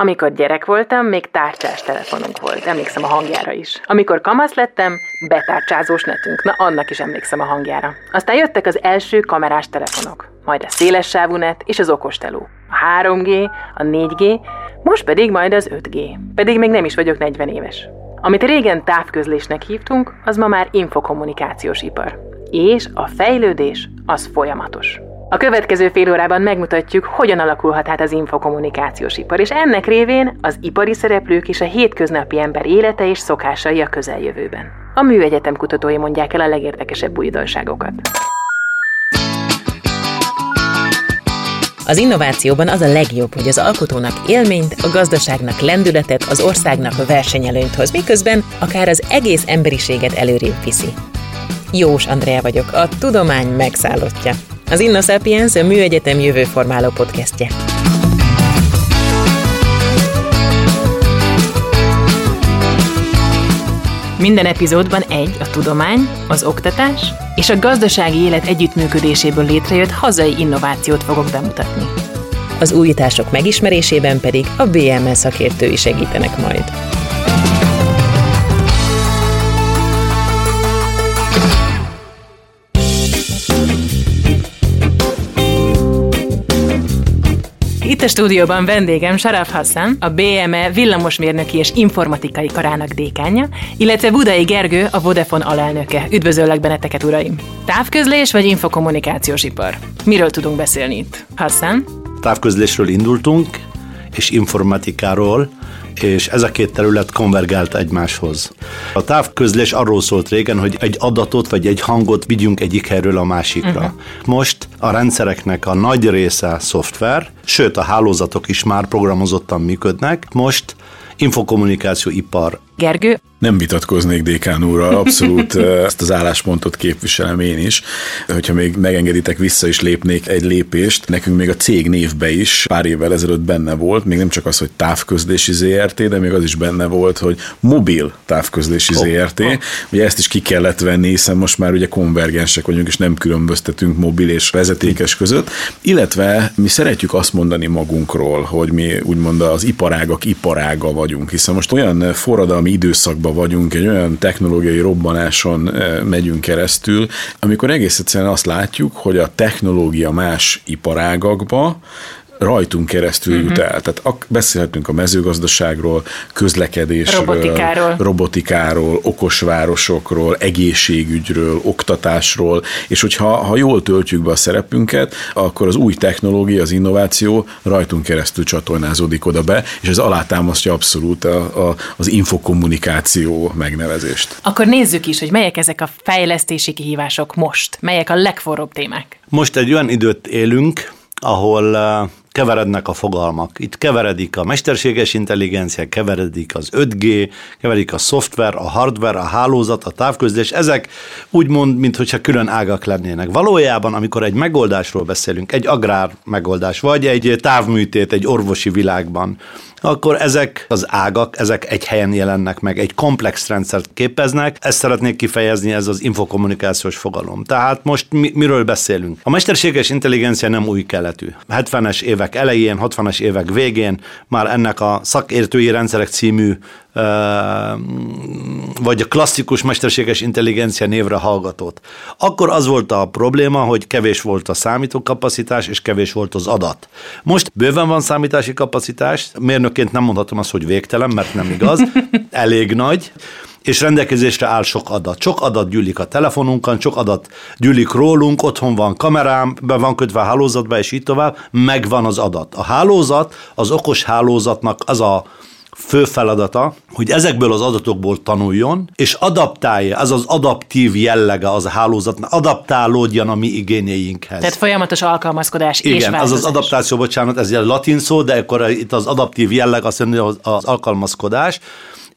Amikor gyerek voltam, még tárcsás telefonunk volt, emlékszem a hangjára is. Amikor kamasz lettem, betárcsázós netünk, na annak is emlékszem a hangjára. Aztán jöttek az első kamerás telefonok, majd a széles sávú net és az okosteló. A 3G, a 4G, most pedig majd az 5G. Pedig még nem is vagyok 40 éves. Amit régen távközlésnek hívtunk, az ma már infokommunikációs ipar. És a fejlődés az folyamatos. A következő fél órában megmutatjuk, hogyan alakulhat át az infokommunikációs ipar, és ennek révén az ipari szereplők és a hétköznapi ember élete és szokásai a közeljövőben. A műegyetem kutatói mondják el a legérdekesebb újdonságokat. Az innovációban az a legjobb, hogy az alkotónak élményt, a gazdaságnak lendületet, az országnak versenyelőnyt hoz, miközben akár az egész emberiséget előrébb viszi. Jós Andrea vagyok, a tudomány megszállottja. Az Inno Sapiens a Műegyetem jövőformáló podcastje. Minden epizódban egy a tudomány, az oktatás és a gazdasági élet együttműködéséből létrejött hazai innovációt fogok bemutatni. Az újítások megismerésében pedig a BML szakértői segítenek majd. Itt a stúdióban vendégem Saraf Hassan, a BME villamosmérnöki és informatikai karának dékánja, illetve Budai Gergő, a Vodafone alelnöke. Üdvözöllek benneteket, uraim! Távközlés vagy infokommunikációs ipar? Miről tudunk beszélni itt? Hassan? Távközlésről indultunk, és informatikáról, és ez a két terület konvergált egymáshoz. A távközlés arról szólt régen, hogy egy adatot vagy egy hangot vigyünk egyik helyről a másikra. Uh-huh. Most a rendszereknek a nagy része szoftver, sőt a hálózatok is már programozottan működnek. Most infokommunikáció ipar. Gergő, nem vitatkoznék Dékán úrral, abszolút ezt az álláspontot képviselem én is. Hogyha még megengeditek, vissza is lépnék egy lépést. Nekünk még a cég névbe is pár évvel ezelőtt benne volt, még nem csak az, hogy távközlési ZRT, de még az is benne volt, hogy mobil távközlési oh, ZRT. Oh. Ugye ezt is ki kellett venni, hiszen most már ugye konvergensek vagyunk, és nem különböztetünk mobil és vezetékes között. Illetve mi szeretjük azt mondani magunkról, hogy mi úgymond az iparágak iparága vagyunk, hiszen most olyan forradalmi időszakban pillanatban vagyunk, egy olyan technológiai robbanáson eh, megyünk keresztül, amikor egész egyszerűen azt látjuk, hogy a technológia más iparágakba rajtunk keresztül uh-huh. jut mhm. el. Tehát ak- beszélhetünk a mezőgazdaságról, közlekedésről, robotikáról. robotikáról, okosvárosokról, egészségügyről, oktatásról, és hogyha ha jól töltjük be a szerepünket, akkor az új technológia, az innováció rajtunk keresztül csatornázódik oda be, és ez alátámasztja abszolút a, a, az infokommunikáció megnevezést. Akkor nézzük is, hogy melyek ezek a fejlesztési kihívások most, melyek a legforróbb témák. Most egy olyan időt élünk, ahol keverednek a fogalmak. Itt keveredik a mesterséges intelligencia, keveredik az 5G, keveredik a szoftver, a hardware, a hálózat, a távközlés. Ezek úgymond, mintha külön ágak lennének. Valójában, amikor egy megoldásról beszélünk, egy agrár megoldás, vagy egy távműtét egy orvosi világban, akkor ezek az ágak, ezek egy helyen jelennek meg, egy komplex rendszert képeznek, ezt szeretnék kifejezni, ez az infokommunikációs fogalom. Tehát most mi, miről beszélünk? A mesterséges intelligencia nem új keletű. 70-es évek elején, 60-as évek végén már ennek a szakértői rendszerek című vagy a klasszikus mesterséges intelligencia névre hallgatott. Akkor az volt a probléma, hogy kevés volt a számítókapacitás, és kevés volt az adat. Most bőven van számítási kapacitás, mérnökként nem mondhatom azt, hogy végtelen, mert nem igaz, elég nagy, és rendelkezésre áll sok adat. Sok adat gyűlik a telefonunkon, sok adat gyűlik rólunk, otthon van kamerám, be van kötve a hálózatba, és így tovább, megvan az adat. A hálózat, az okos hálózatnak az a fő feladata, hogy ezekből az adatokból tanuljon, és adaptálja, ez az adaptív jellege az a hálózatnak, adaptálódjon a mi igényeinkhez. Tehát folyamatos alkalmazkodás Igen, és az az adaptáció, bocsánat, ez egy latin szó, de akkor itt az adaptív jelleg azt jelenti, az, az alkalmazkodás,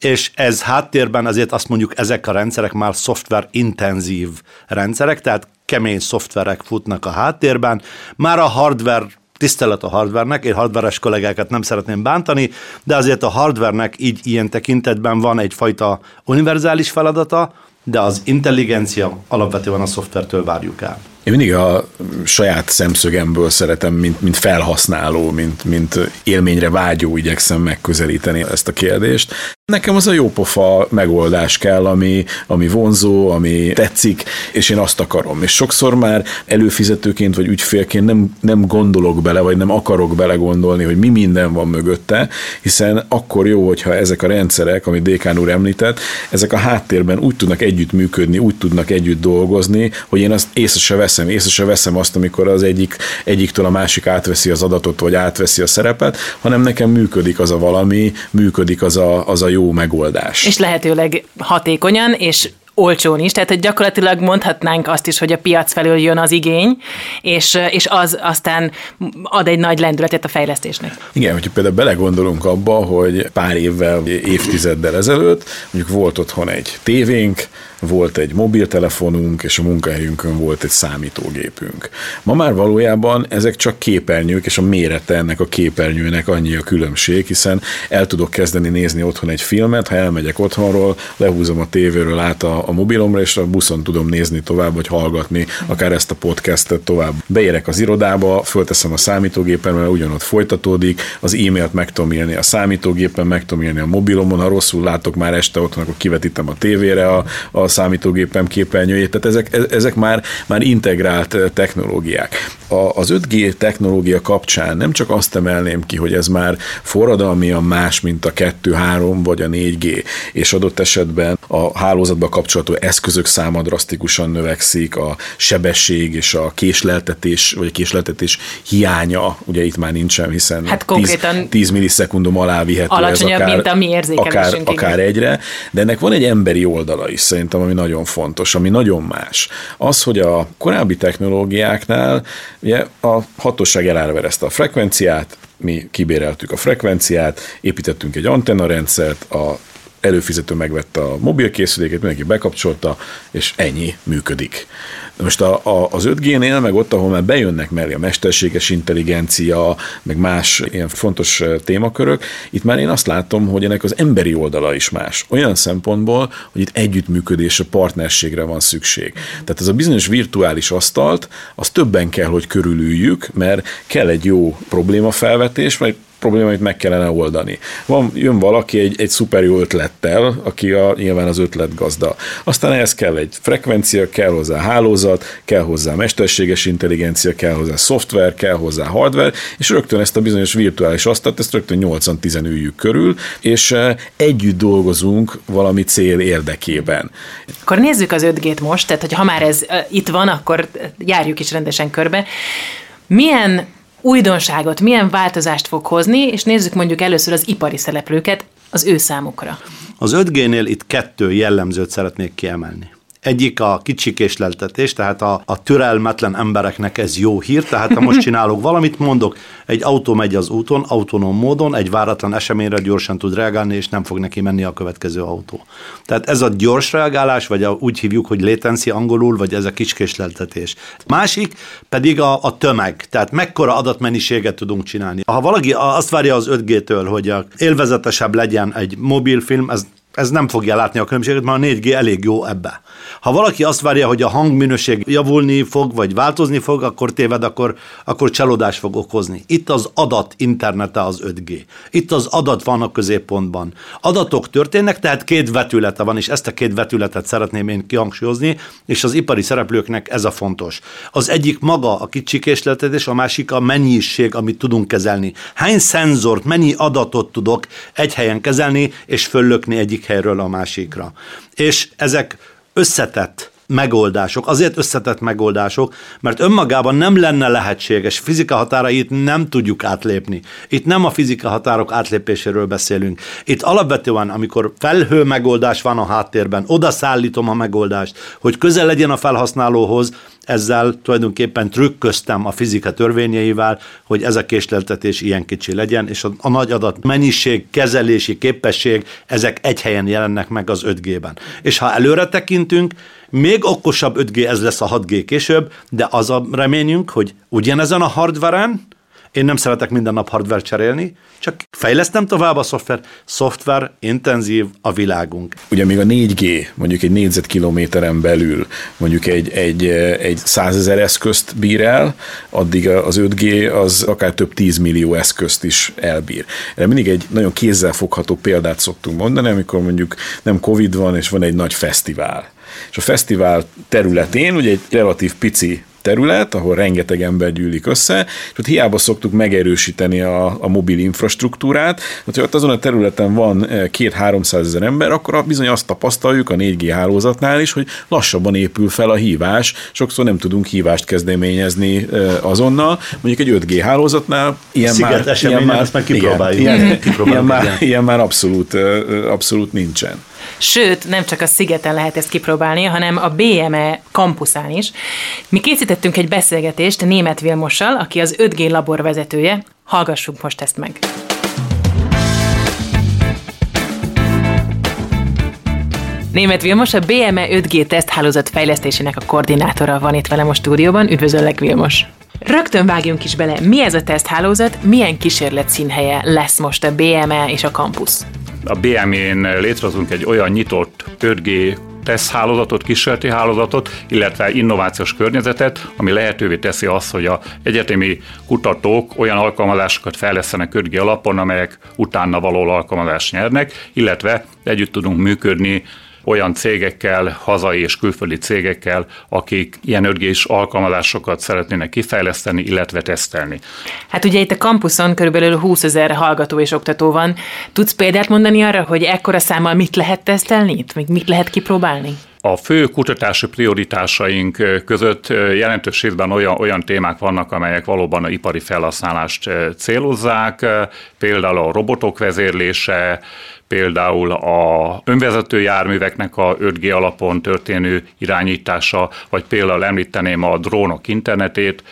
és ez háttérben azért azt mondjuk, ezek a rendszerek már szoftver intenzív rendszerek, tehát kemény szoftverek futnak a háttérben, már a hardware tisztelet a hardvernek, én hardveres kollégákat nem szeretném bántani, de azért a hardvernek így ilyen tekintetben van egyfajta univerzális feladata, de az intelligencia alapvetően a szoftvertől várjuk el. Én mindig a saját szemszögemből szeretem, mint, mint felhasználó, mint, mint élményre vágyó igyekszem megközelíteni ezt a kérdést. Nekem az a jópofa megoldás kell, ami, ami vonzó, ami tetszik, és én azt akarom. És sokszor már előfizetőként vagy ügyfélként nem, nem gondolok bele, vagy nem akarok bele gondolni, hogy mi minden van mögötte, hiszen akkor jó, hogyha ezek a rendszerek, amit Dékán úr említett, ezek a háttérben úgy tudnak együtt működni, úgy tudnak együtt dolgozni, hogy én azt észre se észre se veszem azt, amikor az egyik, egyiktől a másik átveszi az adatot, vagy átveszi a szerepet, hanem nekem működik az a valami, működik az a, az a jó megoldás. És lehetőleg hatékonyan, és olcsón is, tehát hogy gyakorlatilag mondhatnánk azt is, hogy a piac felől jön az igény, és, és az aztán ad egy nagy lendületet a fejlesztésnek. Igen, hogyha például belegondolunk abba, hogy pár évvel, évtizeddel ezelőtt mondjuk volt otthon egy tévénk, volt egy mobiltelefonunk, és a munkahelyünkön volt egy számítógépünk. Ma már valójában ezek csak képernyők, és a mérete ennek a képernyőnek annyi a különbség, hiszen el tudok kezdeni nézni otthon egy filmet, ha elmegyek otthonról, lehúzom a tévéről át a, a mobilomra, és a buszon tudom nézni tovább, vagy hallgatni akár ezt a podcastet tovább. Beérek az irodába, fölteszem a számítógépen, mert ugyanott folytatódik, az e-mailt meg tudom írni a számítógépen, meg tudom írni a mobilomon, ha rosszul látok már este otthon, akkor kivetítem a tévére a, a számítógépem képernyőjét, tehát ezek, e, ezek már, már integrált technológiák. A, az 5G technológia kapcsán nem csak azt emelném ki, hogy ez már forradalmian más, mint a 2, 3 vagy a 4G, és adott esetben a hálózatba kapcsolható eszközök száma drasztikusan növekszik, a sebesség és a késleltetés, vagy a késleltetés hiánya, ugye itt már nincsen, hiszen hát 10, 10 millisekundum alá vihető ez akár, mint a mi akár, akár egyre, de ennek van egy emberi oldala is szerintem, ami nagyon fontos, ami nagyon más. Az, hogy a korábbi technológiáknál ugye a hatóság elárverezte a frekvenciát, mi kibéreltük a frekvenciát, építettünk egy antennarendszert, a előfizető megvette a mobilkészüléket, mindenki bekapcsolta, és ennyi működik. Most a, a, az 5G-nél, meg ott, ahol már bejönnek mellé a mesterséges intelligencia, meg más ilyen fontos témakörök, itt már én azt látom, hogy ennek az emberi oldala is más. Olyan szempontból, hogy itt együttműködésre, partnerségre van szükség. Tehát ez a bizonyos virtuális asztalt, az többen kell, hogy körülüljük, mert kell egy jó problémafelvetés, vagy problémáit meg kellene oldani. Van, jön valaki egy, egy szuper jó ötlettel, aki a, nyilván az ötlet gazda. Aztán ehhez kell egy frekvencia, kell hozzá hálózat, kell hozzá mesterséges intelligencia, kell hozzá szoftver, kell hozzá hardware, és rögtön ezt a bizonyos virtuális asztalt, ezt rögtön 8-10 üljük körül, és eh, együtt dolgozunk valami cél érdekében. Akkor nézzük az 5G-t most, tehát hogy ha már ez uh, itt van, akkor járjuk is rendesen körbe. Milyen újdonságot, milyen változást fog hozni, és nézzük mondjuk először az ipari szereplőket az ő számukra. Az 5G-nél itt kettő jellemzőt szeretnék kiemelni. Egyik a kicsikésleltetés, tehát a, a türelmetlen embereknek ez jó hír, tehát ha most csinálok valamit, mondok, egy autó megy az úton, autonóm módon, egy váratlan eseményre gyorsan tud reagálni, és nem fog neki menni a következő autó. Tehát ez a gyors reagálás, vagy a, úgy hívjuk, hogy latency angolul, vagy ez a kicsikésleltetés. Másik pedig a, a tömeg, tehát mekkora adatmennyiséget tudunk csinálni. Ha valaki azt várja az 5G-től, hogy élvezetesebb legyen egy mobilfilm, ez ez nem fogja látni a különbséget, mert a 4G elég jó ebbe. Ha valaki azt várja, hogy a hangminőség javulni fog, vagy változni fog, akkor téved, akkor, akkor csalódás fog okozni. Itt az adat internete az 5G. Itt az adat van a középpontban. Adatok történnek, tehát két vetülete van, és ezt a két vetületet szeretném én kihangsúlyozni, és az ipari szereplőknek ez a fontos. Az egyik maga a kicsikésletetés, a másik a mennyiség, amit tudunk kezelni. Hány szenzort, mennyi adatot tudok egy helyen kezelni, és föllökni egyik egyik helyről a másikra. És ezek összetett megoldások. Azért összetett megoldások, mert önmagában nem lenne lehetséges. Fizika határait nem tudjuk átlépni. Itt nem a fizika határok átlépéséről beszélünk. Itt alapvetően, amikor felhő megoldás van a háttérben, oda szállítom a megoldást, hogy közel legyen a felhasználóhoz, ezzel tulajdonképpen trükköztem a fizika törvényeivel, hogy ez a késleltetés ilyen kicsi legyen, és a, a nagy adat mennyiség, kezelési képesség, ezek egy helyen jelennek meg az 5G-ben. És ha előre tekintünk, még okosabb 5G ez lesz a 6G később, de az a reményünk, hogy ugyanezen a hardveren, Én nem szeretek minden nap hardware cserélni, csak fejlesztem tovább a szoftver. Szoftver intenzív a világunk. Ugye még a 4G, mondjuk egy négyzetkilométeren belül, mondjuk egy, egy, egy százezer eszközt bír el, addig az 5G az akár több 10 millió eszközt is elbír. Erre mindig egy nagyon kézzelfogható példát szoktunk mondani, amikor mondjuk nem Covid van, és van egy nagy fesztivál. És a fesztivál területén ugye egy relatív pici terület, ahol rengeteg ember gyűlik össze, és ott hiába szoktuk megerősíteni a, a mobil infrastruktúrát, hogy ott azon a területen van eh, két-háromszáz ezer ember, akkor bizony azt tapasztaljuk a 4G hálózatnál is, hogy lassabban épül fel a hívás, sokszor nem tudunk hívást kezdeményezni eh, azonnal, mondjuk egy 5G hálózatnál ilyen Sziget már, ilyen már, ezt meg kipróbáljuk. Igen, ilyen, Kipróbáljuk, ilyen, már, igen. ilyen már abszolút, eh, abszolút nincsen. Sőt, nem csak a szigeten lehet ezt kipróbálni, hanem a BME kampuszán is. Mi készítettünk egy beszélgetést német Vilmossal, aki az 5G labor vezetője. Hallgassuk most ezt meg. Német Vilmos, a BME 5G teszthálózat fejlesztésének a koordinátora van itt velem a stúdióban. Üdvözöllek, Vilmos! Rögtön vágjunk is bele, mi ez a teszthálózat, milyen kísérlet színhelye lesz most a BME és a kampusz? A BME-n létrehozunk egy olyan nyitott 5G teszthálózatot, kísérleti hálózatot, illetve innovációs környezetet, ami lehetővé teszi azt, hogy a egyetemi kutatók olyan alkalmazásokat fejlesztenek 5G alapon, amelyek utána való alkalmazást nyernek, illetve együtt tudunk működni olyan cégekkel, hazai és külföldi cégekkel, akik ilyen 5 alkalmazásokat szeretnének kifejleszteni, illetve tesztelni. Hát ugye itt a kampuszon körülbelül 20 ezer hallgató és oktató van. Tudsz példát mondani arra, hogy ekkora számmal mit lehet tesztelni mit lehet kipróbálni? A fő kutatási prioritásaink között jelentős részben olyan, olyan témák vannak, amelyek valóban a ipari felhasználást célozzák, például a robotok vezérlése, például a önvezető járműveknek a 5G alapon történő irányítása, vagy például említeném a drónok internetét,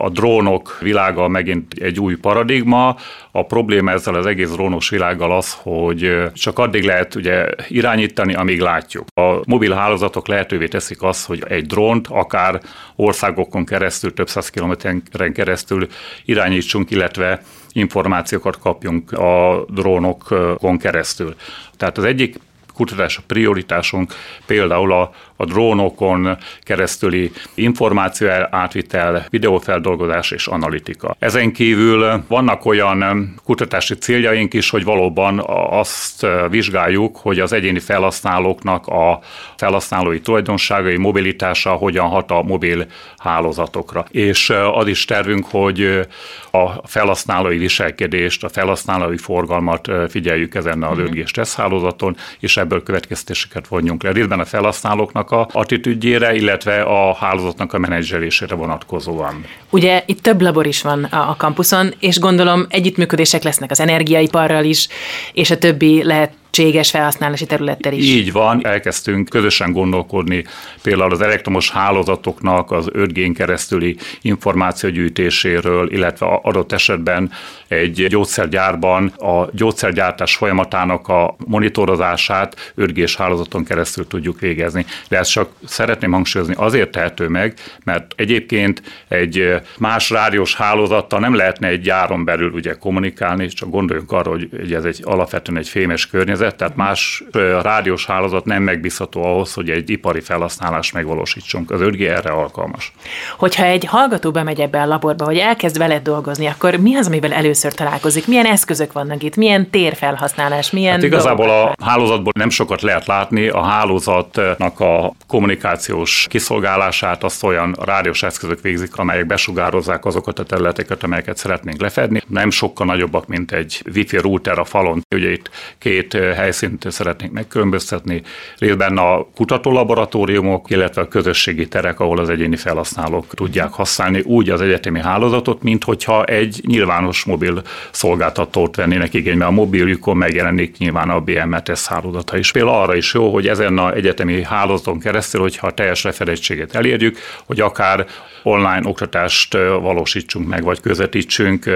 a drónok világa megint egy új paradigma. A probléma ezzel az egész drónos világgal az, hogy csak addig lehet ugye irányítani, amíg látjuk. A mobil hálózatok lehetővé teszik azt, hogy egy drónt akár országokon keresztül, több száz kilométeren keresztül irányítsunk, illetve információkat kapjunk a drónokon keresztül. Tehát az egyik kutatás a prioritásunk például a, a drónokon keresztüli információ átvitel, videófeldolgozás és analitika. Ezen kívül vannak olyan kutatási céljaink is, hogy valóban azt vizsgáljuk, hogy az egyéni felhasználóknak a felhasználói tulajdonságai, mobilitása hogyan hat a mobil hálózatokra. És az is tervünk, hogy a felhasználói viselkedést, a felhasználói forgalmat figyeljük ezen a 5 teszthálózaton, és ebből következtéseket vonjunk le. Részben a felhasználóknak a attitűdjére, illetve a hálózatnak a menedzselésére vonatkozóan. Ugye itt több labor is van a kampuszon, és gondolom együttműködések lesznek az energiaiparral is, és a többi lehet lehetséges felhasználási területtel is. Így van, elkezdtünk közösen gondolkodni például az elektromos hálózatoknak az 5G-n keresztüli információgyűjtéséről, illetve adott esetben egy gyógyszergyárban a gyógyszergyártás folyamatának a monitorozását 5G-s hálózaton keresztül tudjuk végezni. De ezt csak szeretném hangsúlyozni, azért tehető meg, mert egyébként egy más rádiós hálózattal nem lehetne egy gyáron belül ugye kommunikálni, csak gondoljunk arra, hogy ez egy alapvetően egy fémes környezet, tehát más rádiós hálózat nem megbízható ahhoz, hogy egy ipari felhasználást megvalósítsunk. Az 5G erre alkalmas. Hogyha egy hallgató bemegy ebbe a laborba, hogy elkezd veled dolgozni, akkor mi az, amivel először találkozik? Milyen eszközök vannak itt? Milyen térfelhasználás? Milyen hát igazából a hálózatból nem sokat lehet látni. A hálózatnak a kommunikációs kiszolgálását azt olyan rádiós eszközök végzik, amelyek besugározzák azokat a területeket, amelyeket szeretnénk lefedni. Nem sokkal nagyobbak, mint egy wifi router a falon. Ugye itt két helyszínt szeretnénk megkülönböztetni. Részben a kutatólaboratóriumok, illetve a közösségi terek, ahol az egyéni felhasználók tudják használni úgy az egyetemi hálózatot, mint hogyha egy nyilvános mobil szolgáltatót vennének igénybe. A mobiljukon megjelenik nyilván a BMTS hálózata is. Például arra is jó, hogy ezen a egyetemi hálózaton keresztül, hogyha a teljes lefedettséget elérjük, hogy akár online oktatást valósítsunk meg, vagy közvetítsünk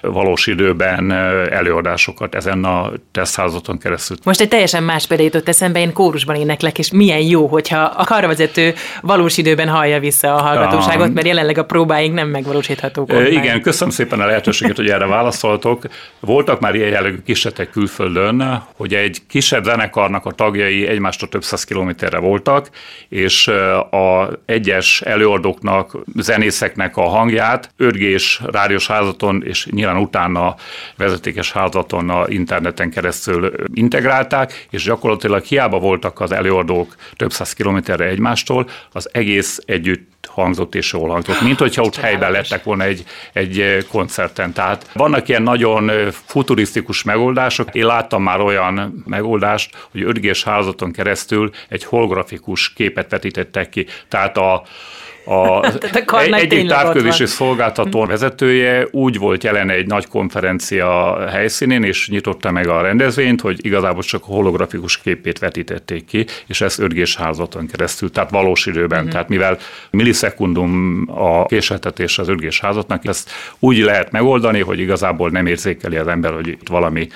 valós időben előadásokat ezen a teszthálózaton keresztül keresztül. Most egy teljesen más példa jutott eszembe, én kórusban éneklek, és milyen jó, hogyha a karvezető valós időben hallja vissza a hallgatóságot, mert jelenleg a próbáink nem megvalósíthatók. E, igen, köszönöm szépen a lehetőséget, hogy erre válaszoltok. Voltak már ilyen jellegű kisetek külföldön, hogy egy kisebb zenekarnak a tagjai egymástól több száz kilométerre voltak, és a egyes előadóknak, zenészeknek a hangját örgés rádiós házaton, és nyilván utána vezetékes házaton a interneten keresztül integrálták, és gyakorlatilag hiába voltak az előadók több száz kilométerre egymástól, az egész együtt hangzott és jól hangzott, mint hogyha ott helyben lettek volna egy, egy koncerten. Tehát vannak ilyen nagyon futurisztikus megoldások. Én láttam már olyan megoldást, hogy 5 házaton keresztül egy holografikus képet vetítettek ki. Tehát a a, egy, egyik távközlési szolgáltató vezetője úgy volt jelen egy nagy konferencia helyszínén, és nyitotta meg a rendezvényt, hogy igazából csak a holografikus képét vetítették ki, és ezt 5 házaton keresztül, tehát valós időben. Uh-huh. Tehát mivel millisekundum a késeltetés az 5 házatnak, ezt úgy lehet megoldani, hogy igazából nem érzékeli az ember, hogy itt valami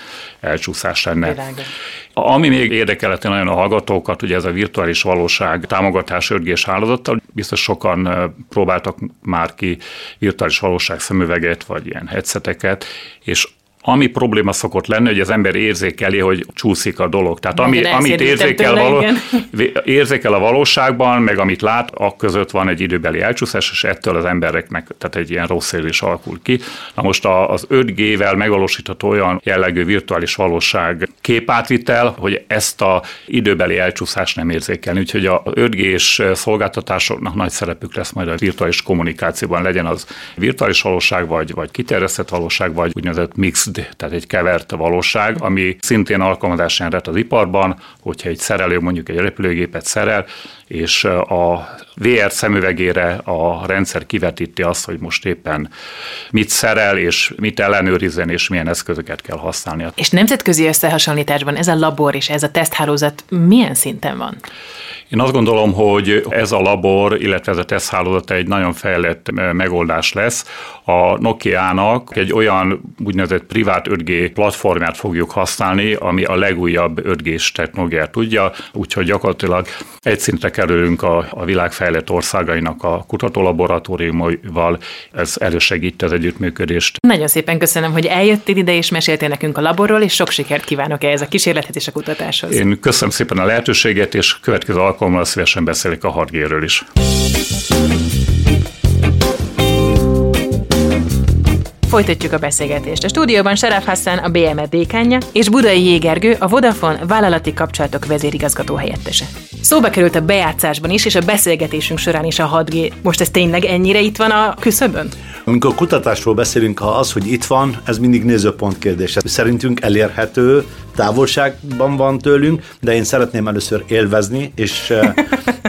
elcsúszás lenne. Világos. Ami még érdekelhető nagyon a hallgatókat, ugye ez a virtuális valóság támogatás 5 hálózattal, biztos sokan próbáltak már ki virtuális valóság szemüveget, vagy ilyen headseteket, és ami probléma szokott lenni, hogy az ember érzékeli, hogy csúszik a dolog. Tehát ami, amit érzékel, való, érzékel a valóságban, meg amit lát, a között van egy időbeli elcsúszás, és ettől az embereknek tehát egy ilyen rossz érzés alakul ki. Na most az 5G-vel megvalósítható olyan jellegű virtuális valóság képátvitel, hogy ezt a időbeli elcsúszást nem érzékelni. Úgyhogy a 5G-s szolgáltatásoknak nagy szerepük lesz majd a virtuális kommunikációban, legyen az virtuális valóság, vagy, vagy kiterjesztett valóság, vagy úgynevezett mix mixed, tehát egy kevert valóság, ami szintén alkalmazásán lett az iparban, hogyha egy szerelő mondjuk egy repülőgépet szerel, és a VR szemüvegére a rendszer kivetíti azt, hogy most éppen mit szerel, és mit ellenőrizzen, és milyen eszközöket kell használni. És nemzetközi összehasonlításban ez a labor és ez a teszthálózat milyen szinten van? Én azt gondolom, hogy ez a labor, illetve ez a teszthálózat egy nagyon fejlett megoldás lesz. A Nokia-nak egy olyan úgynevezett privát 5G platformját fogjuk használni, ami a legújabb 5G-s technológiát tudja, úgyhogy gyakorlatilag egy szintre kerülünk a, a világ fejlett országainak a kutatólaboratóriumaival, ez elősegíti az együttműködést. Nagyon szépen köszönöm, hogy eljöttél ide és meséltél nekünk a laborról, és sok sikert kívánok ehhez a kísérlethez és a kutatáshoz. Én köszönöm szépen a lehetőséget, és következő alkalommal szívesen beszélik a hardgéről is. Folytatjuk a beszélgetést. A stúdióban Seraf Hassan, a BME dékánja, és Budai Jégergő, a Vodafone vállalati kapcsolatok vezérigazgató helyettese. Szóba került a bejátszásban is, és a beszélgetésünk során is a 6G. Most ez tényleg ennyire itt van a küszöbön? Amikor kutatásról beszélünk, ha az, hogy itt van, ez mindig nézőpont kérdése. Szerintünk elérhető, távolságban van tőlünk, de én szeretném először élvezni, és eh,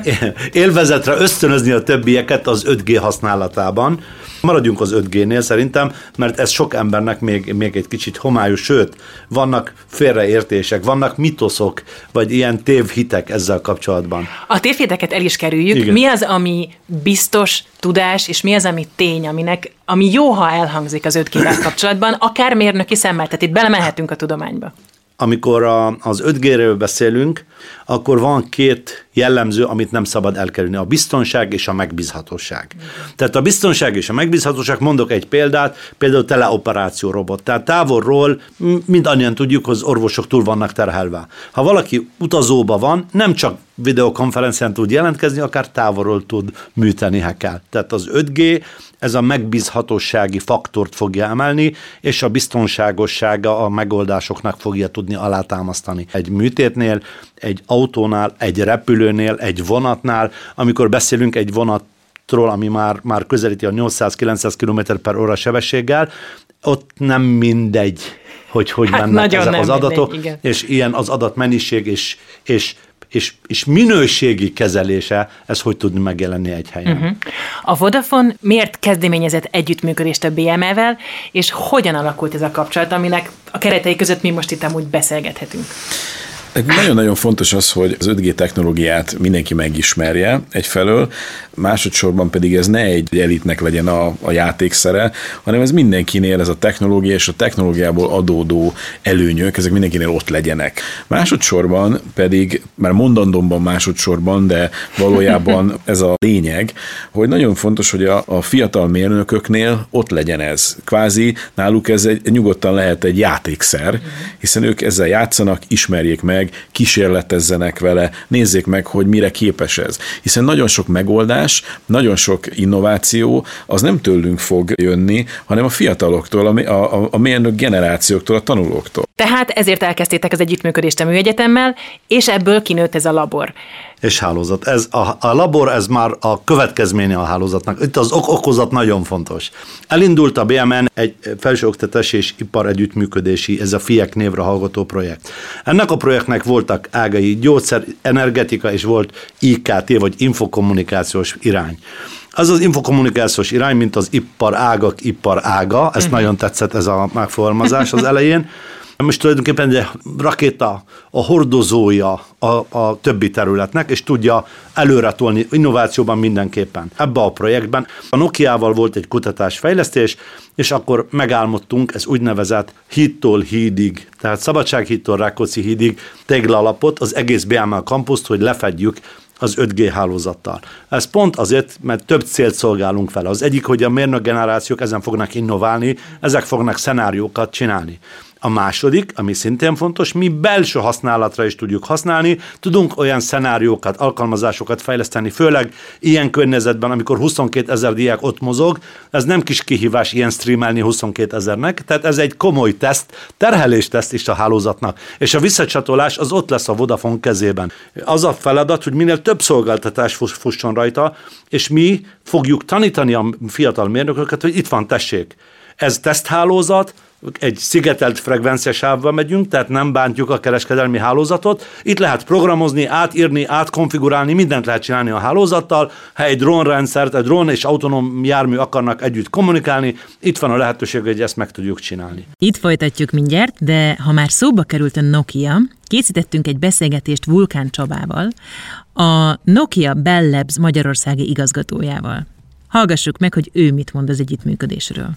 élvezetre ösztönözni a többieket az 5G használatában. Maradjunk az 5G-nél szerintem, mert ez sok embernek még, még egy kicsit homályos, sőt, vannak félreértések, vannak mitoszok, vagy ilyen tévhitek ezzel kapcsolatban. A tévhiteket el is kerüljük. Igen. Mi az, ami biztos tudás, és mi az, ami tény, aminek, ami jó, ha elhangzik az 5G-vel kapcsolatban, akár mérnöki szemmel, tehát itt belemehetünk a tudományba amikor a, az 5G-ről beszélünk, akkor van két jellemző, amit nem szabad elkerülni, a biztonság és a megbízhatóság. Tehát a biztonság és a megbízhatóság, mondok egy példát, például teleoperáció robot. Tehát távolról mindannyian tudjuk, hogy az orvosok túl vannak terhelve. Ha valaki utazóba van, nem csak videokonferencián tud jelentkezni, akár távolról tud műteni, ha kell. Tehát az 5G ez a megbízhatósági faktort fogja emelni, és a biztonságossága a megoldásoknak fogja tudni alátámasztani. Egy műtétnél, egy autónál, egy repülőnél, egy vonatnál, amikor beszélünk egy vonat ami már, már közelíti a 800-900 km per óra sebességgel, ott nem mindegy, hogy hogy hát mennek ezek az adatok, mindegy, és ilyen az adatmennyiség és, és és, és minőségi kezelése, ez hogy tudni megjelenni egy helyen. Uh-huh. A Vodafone miért kezdeményezett együttműködést a BME-vel, és hogyan alakult ez a kapcsolat, aminek a keretei között mi most itt amúgy beszélgethetünk? Nagyon-nagyon fontos az, hogy az 5G technológiát mindenki megismerje egyfelől, másodszorban pedig ez ne egy elitnek legyen a, a játékszere, hanem ez mindenkinél, ez a technológia és a technológiából adódó előnyök, ezek mindenkinél ott legyenek. Másodszorban pedig, már mondandómban másodszorban, de valójában ez a lényeg, hogy nagyon fontos, hogy a, a fiatal mérnököknél ott legyen ez. Kvázi náluk ez egy, nyugodtan lehet egy játékszer, hiszen ők ezzel játszanak, ismerjék meg, kísérletezzenek vele, nézzék meg, hogy mire képes ez. Hiszen nagyon sok megoldás, nagyon sok innováció az nem tőlünk fog jönni, hanem a fiataloktól, a, a, a mérnök generációktól, a tanulóktól. Tehát ezért elkezdtétek az együttműködést a műegyetemmel, és ebből kinőtt ez a labor és hálózat. Ez a, a labor, ez már a következménye a hálózatnak. Itt az ok okozat nagyon fontos. Elindult a BMN egy felsőoktatás és ipar együttműködési, ez a FIEK névre hallgató projekt. Ennek a projektnek voltak ágai, gyógyszer, energetika, és volt IKT, vagy infokommunikációs irány. Az az infokommunikációs irány, mint az ipar ágak ipar ága, ezt uh-huh. nagyon tetszett ez a megfogalmazás az elején, most tulajdonképpen egy rakéta a hordozója a, a többi területnek, és tudja előre tolni innovációban mindenképpen. Ebbe a projektben a Nokia-val volt egy kutatásfejlesztés, és akkor megálmodtunk ez úgynevezett hittól hídig, tehát Szabadsághídtól Rákóczi hídig téglalapot, az egész BML kampuszt, hogy lefedjük az 5G hálózattal. Ez pont azért, mert több célt szolgálunk fel. Az egyik, hogy a mérnök generációk ezen fognak innoválni, ezek fognak szenáriókat csinálni. A második, ami szintén fontos, mi belső használatra is tudjuk használni, tudunk olyan szenáriókat, alkalmazásokat fejleszteni, főleg ilyen környezetben, amikor 22 ezer diák ott mozog, ez nem kis kihívás ilyen streamelni 22 ezernek, tehát ez egy komoly teszt, terhelés teszt is a hálózatnak, és a visszacsatolás az ott lesz a Vodafone kezében. Az a feladat, hogy minél több szolgáltatás fusson rajta, és mi fogjuk tanítani a fiatal mérnököket, hogy itt van, tessék, ez teszthálózat, egy szigetelt frekvenciasávba megyünk, tehát nem bántjuk a kereskedelmi hálózatot. Itt lehet programozni, átírni, átkonfigurálni, mindent lehet csinálni a hálózattal. Ha egy drónrendszert, egy drón és autonóm jármű akarnak együtt kommunikálni, itt van a lehetőség, hogy ezt meg tudjuk csinálni. Itt folytatjuk mindjárt, de ha már szóba került a Nokia, készítettünk egy beszélgetést Vulkán Csabával, a Nokia Bell Labs magyarországi igazgatójával. Hallgassuk meg, hogy ő mit mond az együttműködésről.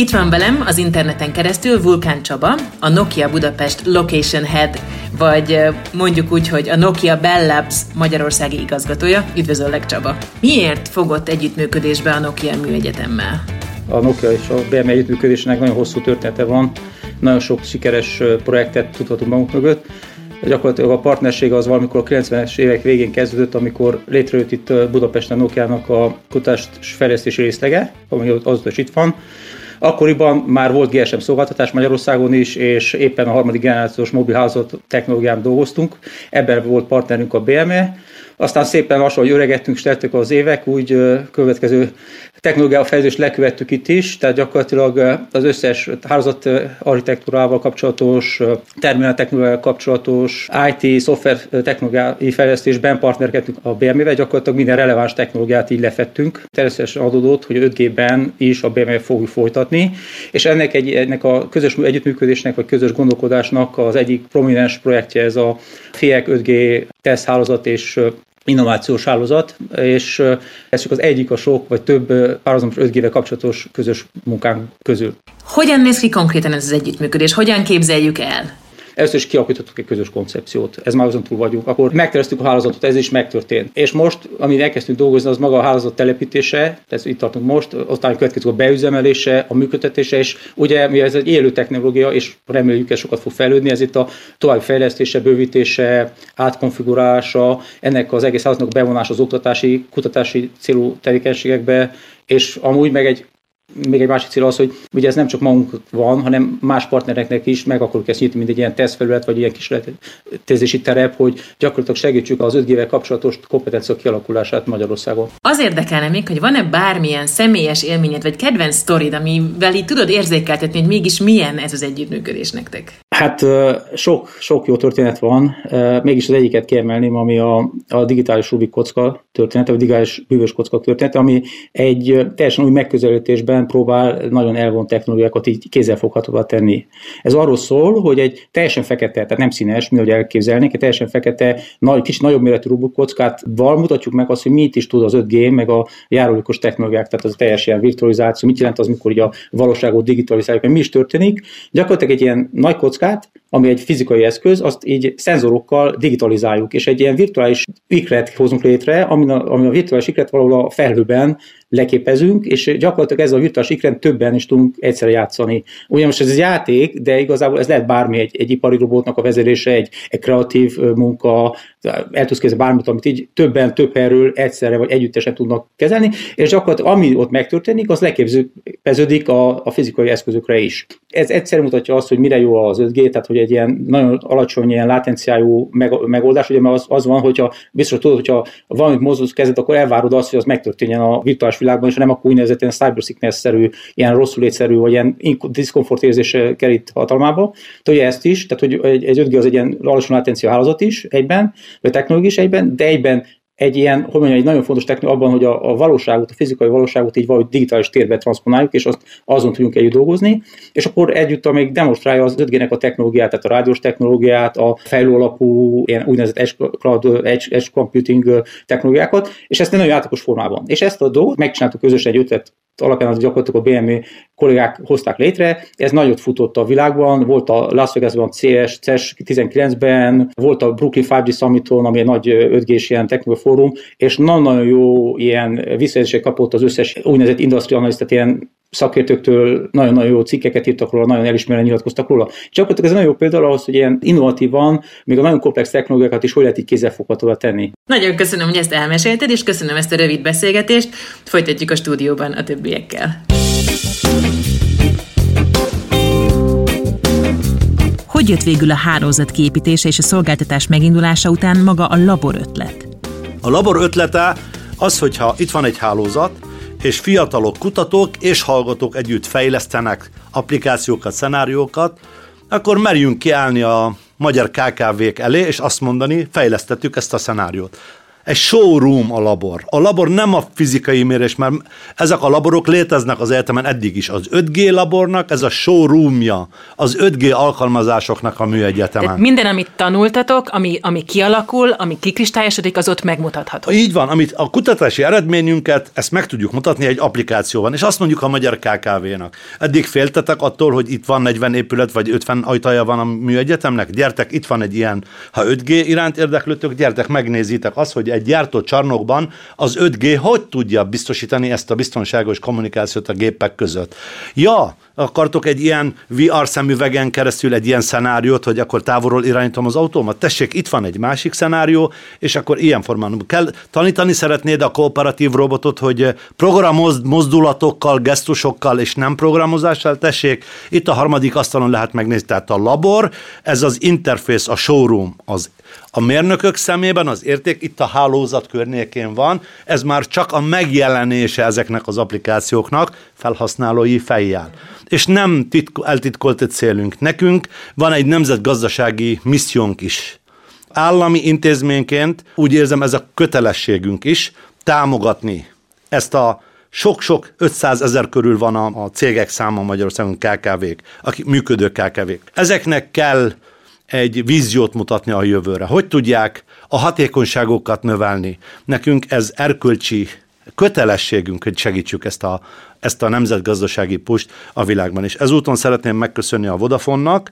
Itt van velem az interneten keresztül Vulkán Csaba, a Nokia Budapest Location Head, vagy mondjuk úgy, hogy a Nokia Bell Labs magyarországi igazgatója. Üdvözöllek Csaba! Miért fogott együttműködésbe a Nokia Műegyetemmel? A Nokia és a BM együttműködésnek nagyon hosszú története van, nagyon sok sikeres projektet tudhatunk magunk mögött. Gyakorlatilag a partnerség az valamikor a 90-es évek végén kezdődött, amikor létrejött itt Budapesten Nokia-nak a kutatás fejlesztési részlege, ami azóta is itt van. Akkoriban már volt GSM szolgáltatás Magyarországon is, és éppen a harmadik generációs mobilházat technológián dolgoztunk. Ebben volt partnerünk a BME, aztán szépen lassan, hogy öregettünk, és az évek, úgy következő technológia fejlődést lekövettük itt is, tehát gyakorlatilag az összes hálózat architektúrával kapcsolatos, terminál technológiával kapcsolatos, IT, szoftver technológiai fejlesztésben partnerkedtünk a BMW-vel, gyakorlatilag minden releváns technológiát így lefettünk. Természetesen adódott, hogy 5G-ben is a BMW fogjuk folytatni, és ennek, egy, ennek a közös együttműködésnek, vagy közös gondolkodásnak az egyik prominens projektje ez a FIEC 5G teszthálózat és innovációs hálózat, és ez csak az egyik a sok, vagy több párhuzamos 5G-vel kapcsolatos közös munkánk közül. Hogyan néz ki konkrétan ez az együttműködés? Hogyan képzeljük el? Először is kialakítottuk egy közös koncepciót, ez már azon túl vagyunk. Akkor megterveztük a hálózatot, ez is megtörtént. És most, ami elkezdtünk dolgozni, az maga a hálózat telepítése, ez itt tartunk most, aztán következik a beüzemelése, a működtetése, és ugye mi ez egy élő technológia, és reméljük, ez sokat fog fejlődni, ez itt a további fejlesztése, bővítése, átkonfigurálása, ennek az egész hálózatnak bevonása az oktatási, kutatási célú tevékenységekbe, és amúgy meg egy még egy másik cél az, hogy ugye ez nem csak magunk van, hanem más partnereknek is meg akarjuk ezt nyitni, mint egy ilyen tesztfelület, vagy ilyen kis tesztési terep, hogy gyakorlatilag segítsük az 5G-vel kapcsolatos kompetencia kialakulását Magyarországon. Az érdekelne még, hogy van-e bármilyen személyes élményed, vagy kedvenc sztorid, amivel így tudod érzékeltetni, hogy mégis milyen ez az együttműködés nektek? Hát sok, sok jó történet van, mégis az egyiket kiemelném, ami a, a digitális Rubik kocka története, vagy digitális bűvös kocka története, ami egy teljesen új megközelítésben próbál nagyon elvont technológiákat így kézzelfoghatóvá tenni. Ez arról szól, hogy egy teljesen fekete, tehát nem színes, mi ahogy elképzelnék, egy teljesen fekete, nagy, kicsit nagyobb méretű Rubik kockát val mutatjuk meg azt, hogy mit is tud az 5G, meg a járulékos technológiák, tehát az a teljes ilyen virtualizáció, mit jelent az, mikor a valóságot digitalizáljuk, mi is történik. Gyakorlatilag egy ilyen nagy kockát, ami egy fizikai eszköz, azt így szenzorokkal digitalizáljuk, és egy ilyen virtuális ikret hozunk létre, ami a, ami a virtuális ikret valahol a felhőben leképezünk, és gyakorlatilag ez a virtuális ikren többen is tudunk egyszerre játszani. Ugyan most ez egy játék, de igazából ez lehet bármi, egy, egy ipari robotnak a vezelése, egy, egy kreatív munka, el tudsz kezdeni bármit, amit így többen, több erről egyszerre vagy együttesen tudnak kezelni, és gyakorlatilag ami ott megtörténik, az leképződik a, a fizikai eszközökre is. Ez egyszerűen mutatja azt, hogy mire jó az 5G, tehát hogy egy ilyen nagyon alacsony ilyen látenciájú megoldás, ugye mert az, az van, hogyha biztos tudod, hogyha valamit mozdusz kezed, akkor elvárod azt, hogy az megtörténjen a virtuális világban, és nem akkor úgynevezett ilyen cyber sickness-szerű, ilyen rosszul létszerű, vagy ilyen diszkomfort érzés kerít hatalmába. Tehát ugye ezt is, tehát hogy egy, egy 5G az egy ilyen alacsony látencia hálózat is egyben, vagy technológia is egyben, de egyben egy ilyen, hogy mondjam, egy nagyon fontos technika abban, hogy a, a valóságot, a fizikai valóságot így valahogy digitális térbe transponáljuk, és azt azon tudjunk együtt dolgozni, és akkor együtt még demonstrálja az 5G-nek a technológiát, tehát a rádiós technológiát, a fejlő alapú, ilyen úgynevezett edge, cloud, edge, edge computing technológiákat, és ezt nagyon játékos formában. És ezt a dolgot megcsináltuk közösen egy ötlet alapján az gyakorlatilag a BMW kollégák hozták létre. Ez nagyot futott a világban, volt a Las Vegasban CS, CES 19-ben, volt a Brooklyn 5G Summiton, ami egy nagy 5G-s ilyen technikai fórum, és nagyon-nagyon jó ilyen visszajelzések kapott az összes úgynevezett industrial tehát ilyen szakértőktől nagyon-nagyon jó cikkeket írtak róla, nagyon elismerően nyilatkoztak róla. Csak ez egy nagyon jó példa ahhoz, hogy ilyen innovatívan, még a nagyon komplex technológiákat is hogy lehet így kézzelfoghatóvá tenni. Nagyon köszönöm, hogy ezt elmesélted, és köszönöm ezt a rövid beszélgetést. Folytatjuk a stúdióban a többiekkel. Hogy jött végül a hálózat kiépítése és a szolgáltatás megindulása után maga a labor ötlet? A labor ötlete az, hogyha itt van egy hálózat, és fiatalok, kutatók és hallgatók együtt fejlesztenek applikációkat, szenáriókat, akkor merjünk kiállni a magyar KKV-k elé, és azt mondani, fejlesztettük ezt a szenáriót egy showroom a labor. A labor nem a fizikai mérés, mert ezek a laborok léteznek az egyetemen eddig is. Az 5G labornak ez a showroomja, az 5G alkalmazásoknak a műegyetemen. Tehát minden, amit tanultatok, ami, ami kialakul, ami kikristályosodik, az ott megmutatható. Így van, amit a kutatási eredményünket, ezt meg tudjuk mutatni egy applikációban, és azt mondjuk a magyar KKV-nak. Eddig féltetek attól, hogy itt van 40 épület, vagy 50 ajtaja van a műegyetemnek? Gyertek, itt van egy ilyen. Ha 5G iránt érdeklődtök, gyertek, megnézitek azt, hogy egy gyártó csarnokban az 5G hogy tudja biztosítani ezt a biztonságos kommunikációt a gépek között. Ja, akartok egy ilyen VR szemüvegen keresztül egy ilyen szenáriót, hogy akkor távolról irányítom az autómat? Tessék, itt van egy másik szenárió, és akkor ilyen formán kell tanítani szeretnéd a kooperatív robotot, hogy programozd mozdulatokkal, gesztusokkal és nem programozással, tessék, itt a harmadik asztalon lehet megnézni, tehát a labor, ez az interface, a showroom, az a mérnökök szemében az érték itt a hálózat környékén van, ez már csak a megjelenése ezeknek az applikációknak felhasználói fejjel. És nem titko, eltitkolt egy célunk. Nekünk van egy nemzetgazdasági missziónk is. Állami intézményként úgy érzem ez a kötelességünk is, támogatni ezt a sok-sok 500 ezer körül van a, a cégek száma Magyarországon KKV-k, akik működő KKV-k. Ezeknek kell egy víziót mutatni a jövőre. Hogy tudják a hatékonyságokat növelni? Nekünk ez erkölcsi kötelességünk, hogy segítsük ezt a, ezt a nemzetgazdasági pust a világban. És ezúton szeretném megköszönni a Vodafonnak,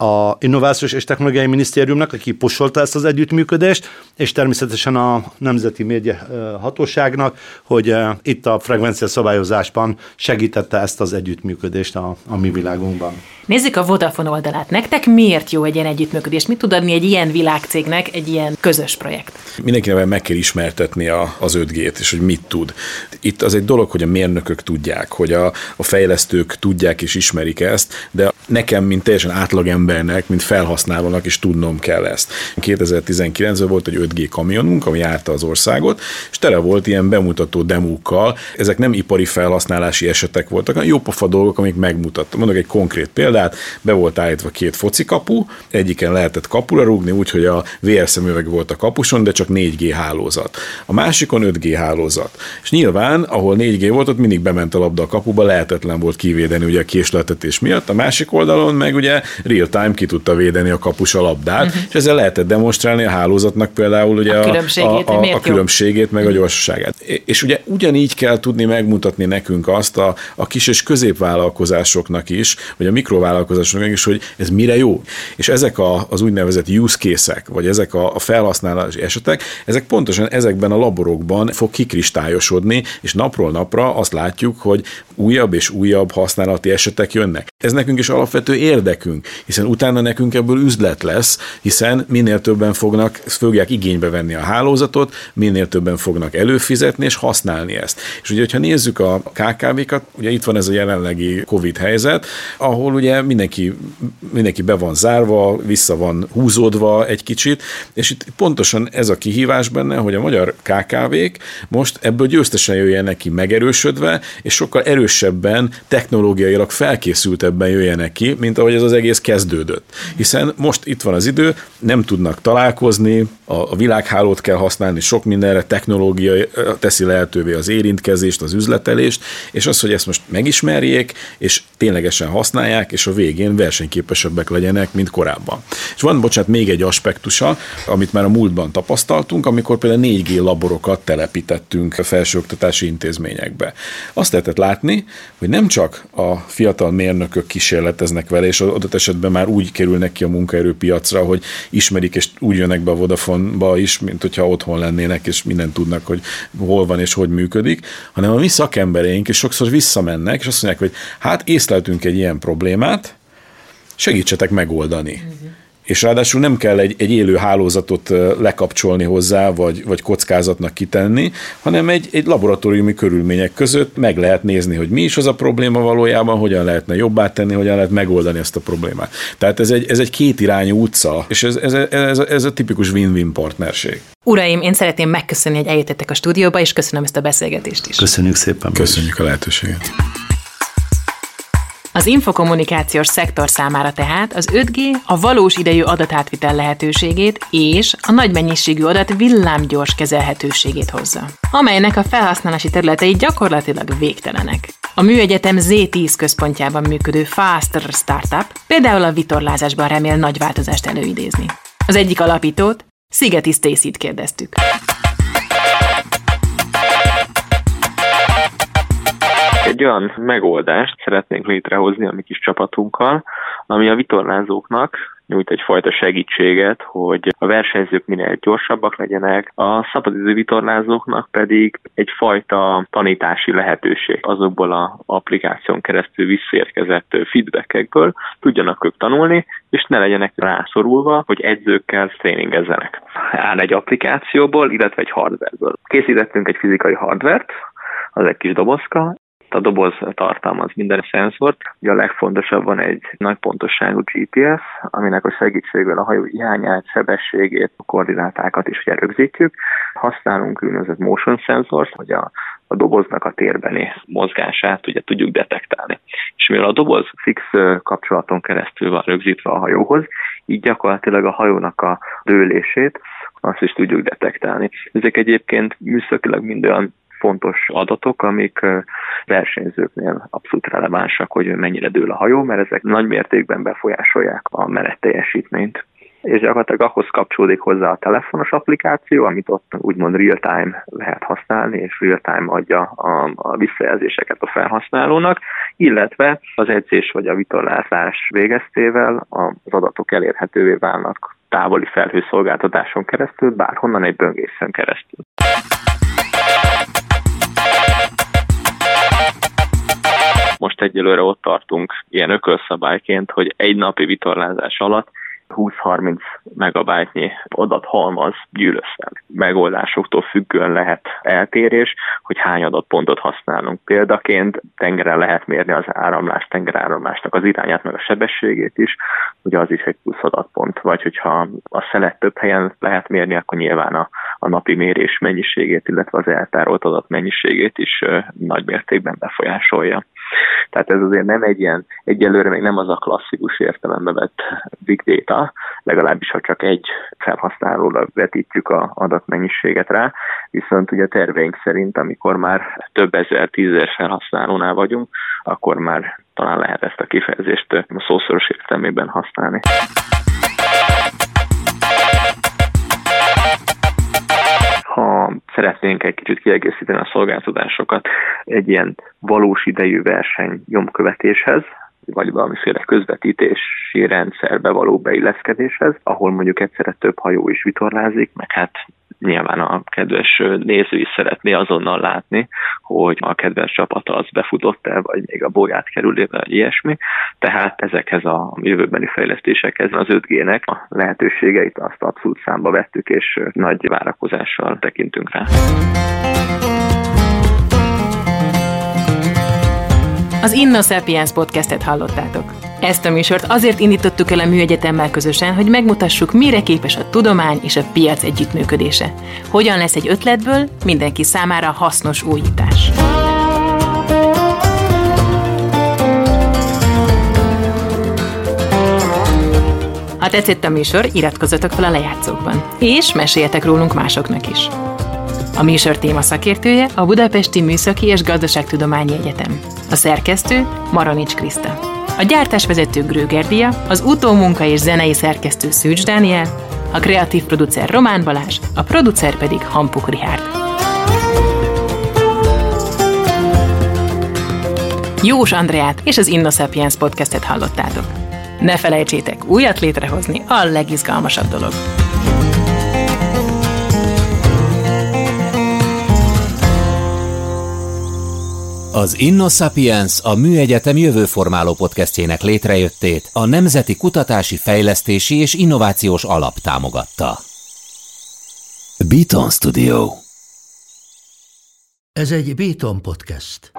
a Innovációs és Technológiai Minisztériumnak, aki posolta ezt az együttműködést, és természetesen a Nemzeti Média Hatóságnak, hogy itt a frekvencia szabályozásban segítette ezt az együttműködést a, a mi világunkban. Nézzük a Vodafone oldalát. Nektek miért jó egy ilyen együttműködés? Mit tud adni egy ilyen világcégnek egy ilyen közös projekt? Mindenkinek meg kell ismertetni a, az 5G-t, és hogy mit tud. Itt az egy dolog, hogy a mérnökök tudják, hogy a, a fejlesztők tudják és ismerik ezt, de nekem, mint teljesen átlagember, embernek, mint felhasználónak is tudnom kell ezt. 2019-ben volt egy 5G kamionunk, ami járta az országot, és tele volt ilyen bemutató demókkal. Ezek nem ipari felhasználási esetek voltak, hanem jópofa dolgok, amik megmutattak. Mondok egy konkrét példát, be volt állítva két foci kapu, egyiken lehetett kapura rúgni, úgyhogy a VR szemüveg volt a kapuson, de csak 4G hálózat. A másikon 5G hálózat. És nyilván, ahol 4G volt, ott mindig bement a labda a kapuba, lehetetlen volt kivédeni ugye a késletetés miatt. A másik oldalon meg ugye real-time ki tudta védeni a kapus a labdát, uh-huh. és ezzel lehetett demonstrálni a hálózatnak például ugye a, különbségét, a, a, a különbségét meg a gyorsaságát. És ugye ugyanígy kell tudni megmutatni nekünk azt a, a kis és középvállalkozásoknak is, vagy a mikrovállalkozásoknak is, hogy ez mire jó. És ezek a, az úgynevezett use case vagy ezek a, a felhasználási esetek, ezek pontosan ezekben a laborokban fog kikristályosodni, és napról napra azt látjuk, hogy újabb és újabb használati esetek jönnek. Ez nekünk is alapvető érdekünk, hiszen utána nekünk ebből üzlet lesz, hiszen minél többen fognak, fogják igénybe venni a hálózatot, minél többen fognak előfizetni és használni ezt. És ugye, hogyha nézzük a KKV-kat, ugye itt van ez a jelenlegi Covid helyzet, ahol ugye mindenki, mindenki be van zárva, vissza van húzódva egy kicsit, és itt pontosan ez a kihívás benne, hogy a magyar KKV-k most ebből győztesen jöjjenek ki megerősödve, és sokkal erősebben, technológiailag felkészültebben jöjjenek ki, mint ahogy ez az egész kezdődött. Hiszen most itt van az idő, nem tudnak találkozni, a, a világhálót kell használni, sok mindenre technológia teszi lehetővé az érintkezést, az üzletelést, és az, hogy ezt most megismerjék, és ténylegesen használják, és a végén versenyképesebbek legyenek, mint korábban. És van, bocsánat, még egy aspektusa, amit már a múltban tapasztaltunk, amikor például 4G laborokat telepítettünk a felsőoktatási intézményekbe. Azt lehetett látni, hogy nem csak a fiatal mérnökök kísérleteznek vele, és adott esetben már úgy kerülnek ki a munkaerőpiacra, hogy ismerik, és úgy jönnek be a Vodafone-ba is, mint hogyha otthon lennének, és mindent tudnak, hogy hol van és hogy működik, hanem a mi szakembereink is sokszor visszamennek, és azt mondják, hogy hát észleltünk egy ilyen problémát, segítsetek megoldani. Uh-huh és ráadásul nem kell egy, egy élő hálózatot lekapcsolni hozzá, vagy, vagy kockázatnak kitenni, hanem egy, egy laboratóriumi körülmények között meg lehet nézni, hogy mi is az a probléma valójában, hogyan lehetne jobbá tenni, hogyan lehet megoldani ezt a problémát. Tehát ez egy, ez egy kétirányú utca, és ez, ez, ez, ez a tipikus win-win partnerség. Uraim, én szeretném megköszönni, hogy eljöttetek a stúdióba, és köszönöm ezt a beszélgetést is. Köszönjük szépen. Köszönjük a lehetőséget. Az infokommunikációs szektor számára tehát az 5G a valós idejű adatátvitel lehetőségét és a nagy mennyiségű adat villámgyors kezelhetőségét hozza, amelynek a felhasználási területei gyakorlatilag végtelenek. A Műegyetem Z10 központjában működő Faster Startup például a vitorlázásban remél nagy változást előidézni. Az egyik alapítót, Szigeti Stacy-t kérdeztük. Egy olyan megoldást szeretnénk létrehozni a mi kis csapatunkkal, ami a vitorlázóknak nyújt egyfajta segítséget, hogy a versenyzők minél gyorsabbak legyenek, a szabadidő vitorlázóknak pedig egyfajta tanítási lehetőség azokból az applikáción keresztül visszaérkezett feedbackekből tudjanak ők tanulni, és ne legyenek rászorulva, hogy edzőkkel tréningezzenek. Áll egy applikációból, illetve egy hardwareből. Készítettünk egy fizikai hardvert, az egy kis dobozka, a doboz tartalmaz minden szenzort. Ugye a legfontosabb van egy nagy pontosságú GPS, aminek a segítségével a hajó irányát, sebességét, a koordinátákat is ugye rögzítjük. Használunk úgynevezett motion szenzort, hogy a a doboznak a térbeni mozgását ugye tudjuk detektálni. És mivel a doboz fix kapcsolaton keresztül van rögzítve a hajóhoz, így gyakorlatilag a hajónak a dőlését azt is tudjuk detektálni. Ezek egyébként műszakilag mind olyan fontos adatok, amik versenyzőknél abszolút relevánsak, hogy mennyire dől a hajó, mert ezek nagy mértékben befolyásolják a menet teljesítményt és gyakorlatilag ahhoz kapcsolódik hozzá a telefonos applikáció, amit ott úgymond real-time lehet használni, és real-time adja a, a visszajelzéseket a felhasználónak, illetve az edzés vagy a vitorlázás végeztével az adatok elérhetővé válnak távoli felhőszolgáltatáson keresztül, bárhonnan egy böngészen keresztül. Most egyelőre ott tartunk ilyen ökölszabályként, hogy egy napi vitorlázás alatt 20-30 megabájtnyi adathalmaz gyűl össze. Megoldásoktól függően lehet eltérés, hogy hány adatpontot használunk. Példaként tengeren lehet mérni az áramlás, tengeráramlásnak az irányát, meg a sebességét is, ugye az is egy plusz adatpont. Vagy hogyha a szelet több helyen lehet mérni, akkor nyilván a, a napi mérés mennyiségét, illetve az eltárolt adat mennyiségét is nagy mértékben befolyásolja. Tehát ez azért nem egy ilyen, egyelőre még nem az a klasszikus értelembe vett big data, legalábbis ha csak egy felhasználóra vetítjük a adatmennyiséget rá, viszont ugye terveink szerint, amikor már több ezer, tízezer felhasználónál vagyunk, akkor már talán lehet ezt a kifejezést a szószoros értelmében használni. Szeretnénk egy kicsit kiegészíteni a szolgáltatásokat egy ilyen valós idejű verseny nyomkövetéshez, vagy valamiféle közvetítési rendszerbe való beilleszkedéshez, ahol mondjuk egyszerre több hajó is vitorlázik, meg hát nyilván a kedves néző is szeretné azonnal látni, hogy a kedves csapata az befutott-e, vagy még a bolyát kerül vagy ilyesmi. Tehát ezekhez a jövőbeni fejlesztésekhez az 5G-nek a lehetőségeit azt abszolút számba vettük, és nagy várakozással tekintünk rá. Az InnoSapiens podcastet hallottátok. Ezt a műsort azért indítottuk el a Műegyetemmel közösen, hogy megmutassuk, mire képes a tudomány és a piac együttműködése. Hogyan lesz egy ötletből mindenki számára hasznos újítás. Ha tetszett a műsor, iratkozzatok fel a lejátszókban, és meséljetek rólunk másoknak is. A műsor téma szakértője a Budapesti Műszaki és Gazdaságtudományi Egyetem. A szerkesztő Maronics Kriszta. A gyártásvezető Grőger az utómunka és zenei szerkesztő Szűcs Dániel, a kreatív producer Román Balázs, a producer pedig Hampuk Rihárd. Jós Andreát és az InnoSapiens podcastet hallottátok. Ne felejtsétek, újat létrehozni a legizgalmasabb dolog. Az InnoSapiens a Műegyetem jövőformáló podcastjének létrejöttét a Nemzeti Kutatási Fejlesztési és Innovációs Alap támogatta. Beaton Studio Ez egy Beaton podcast.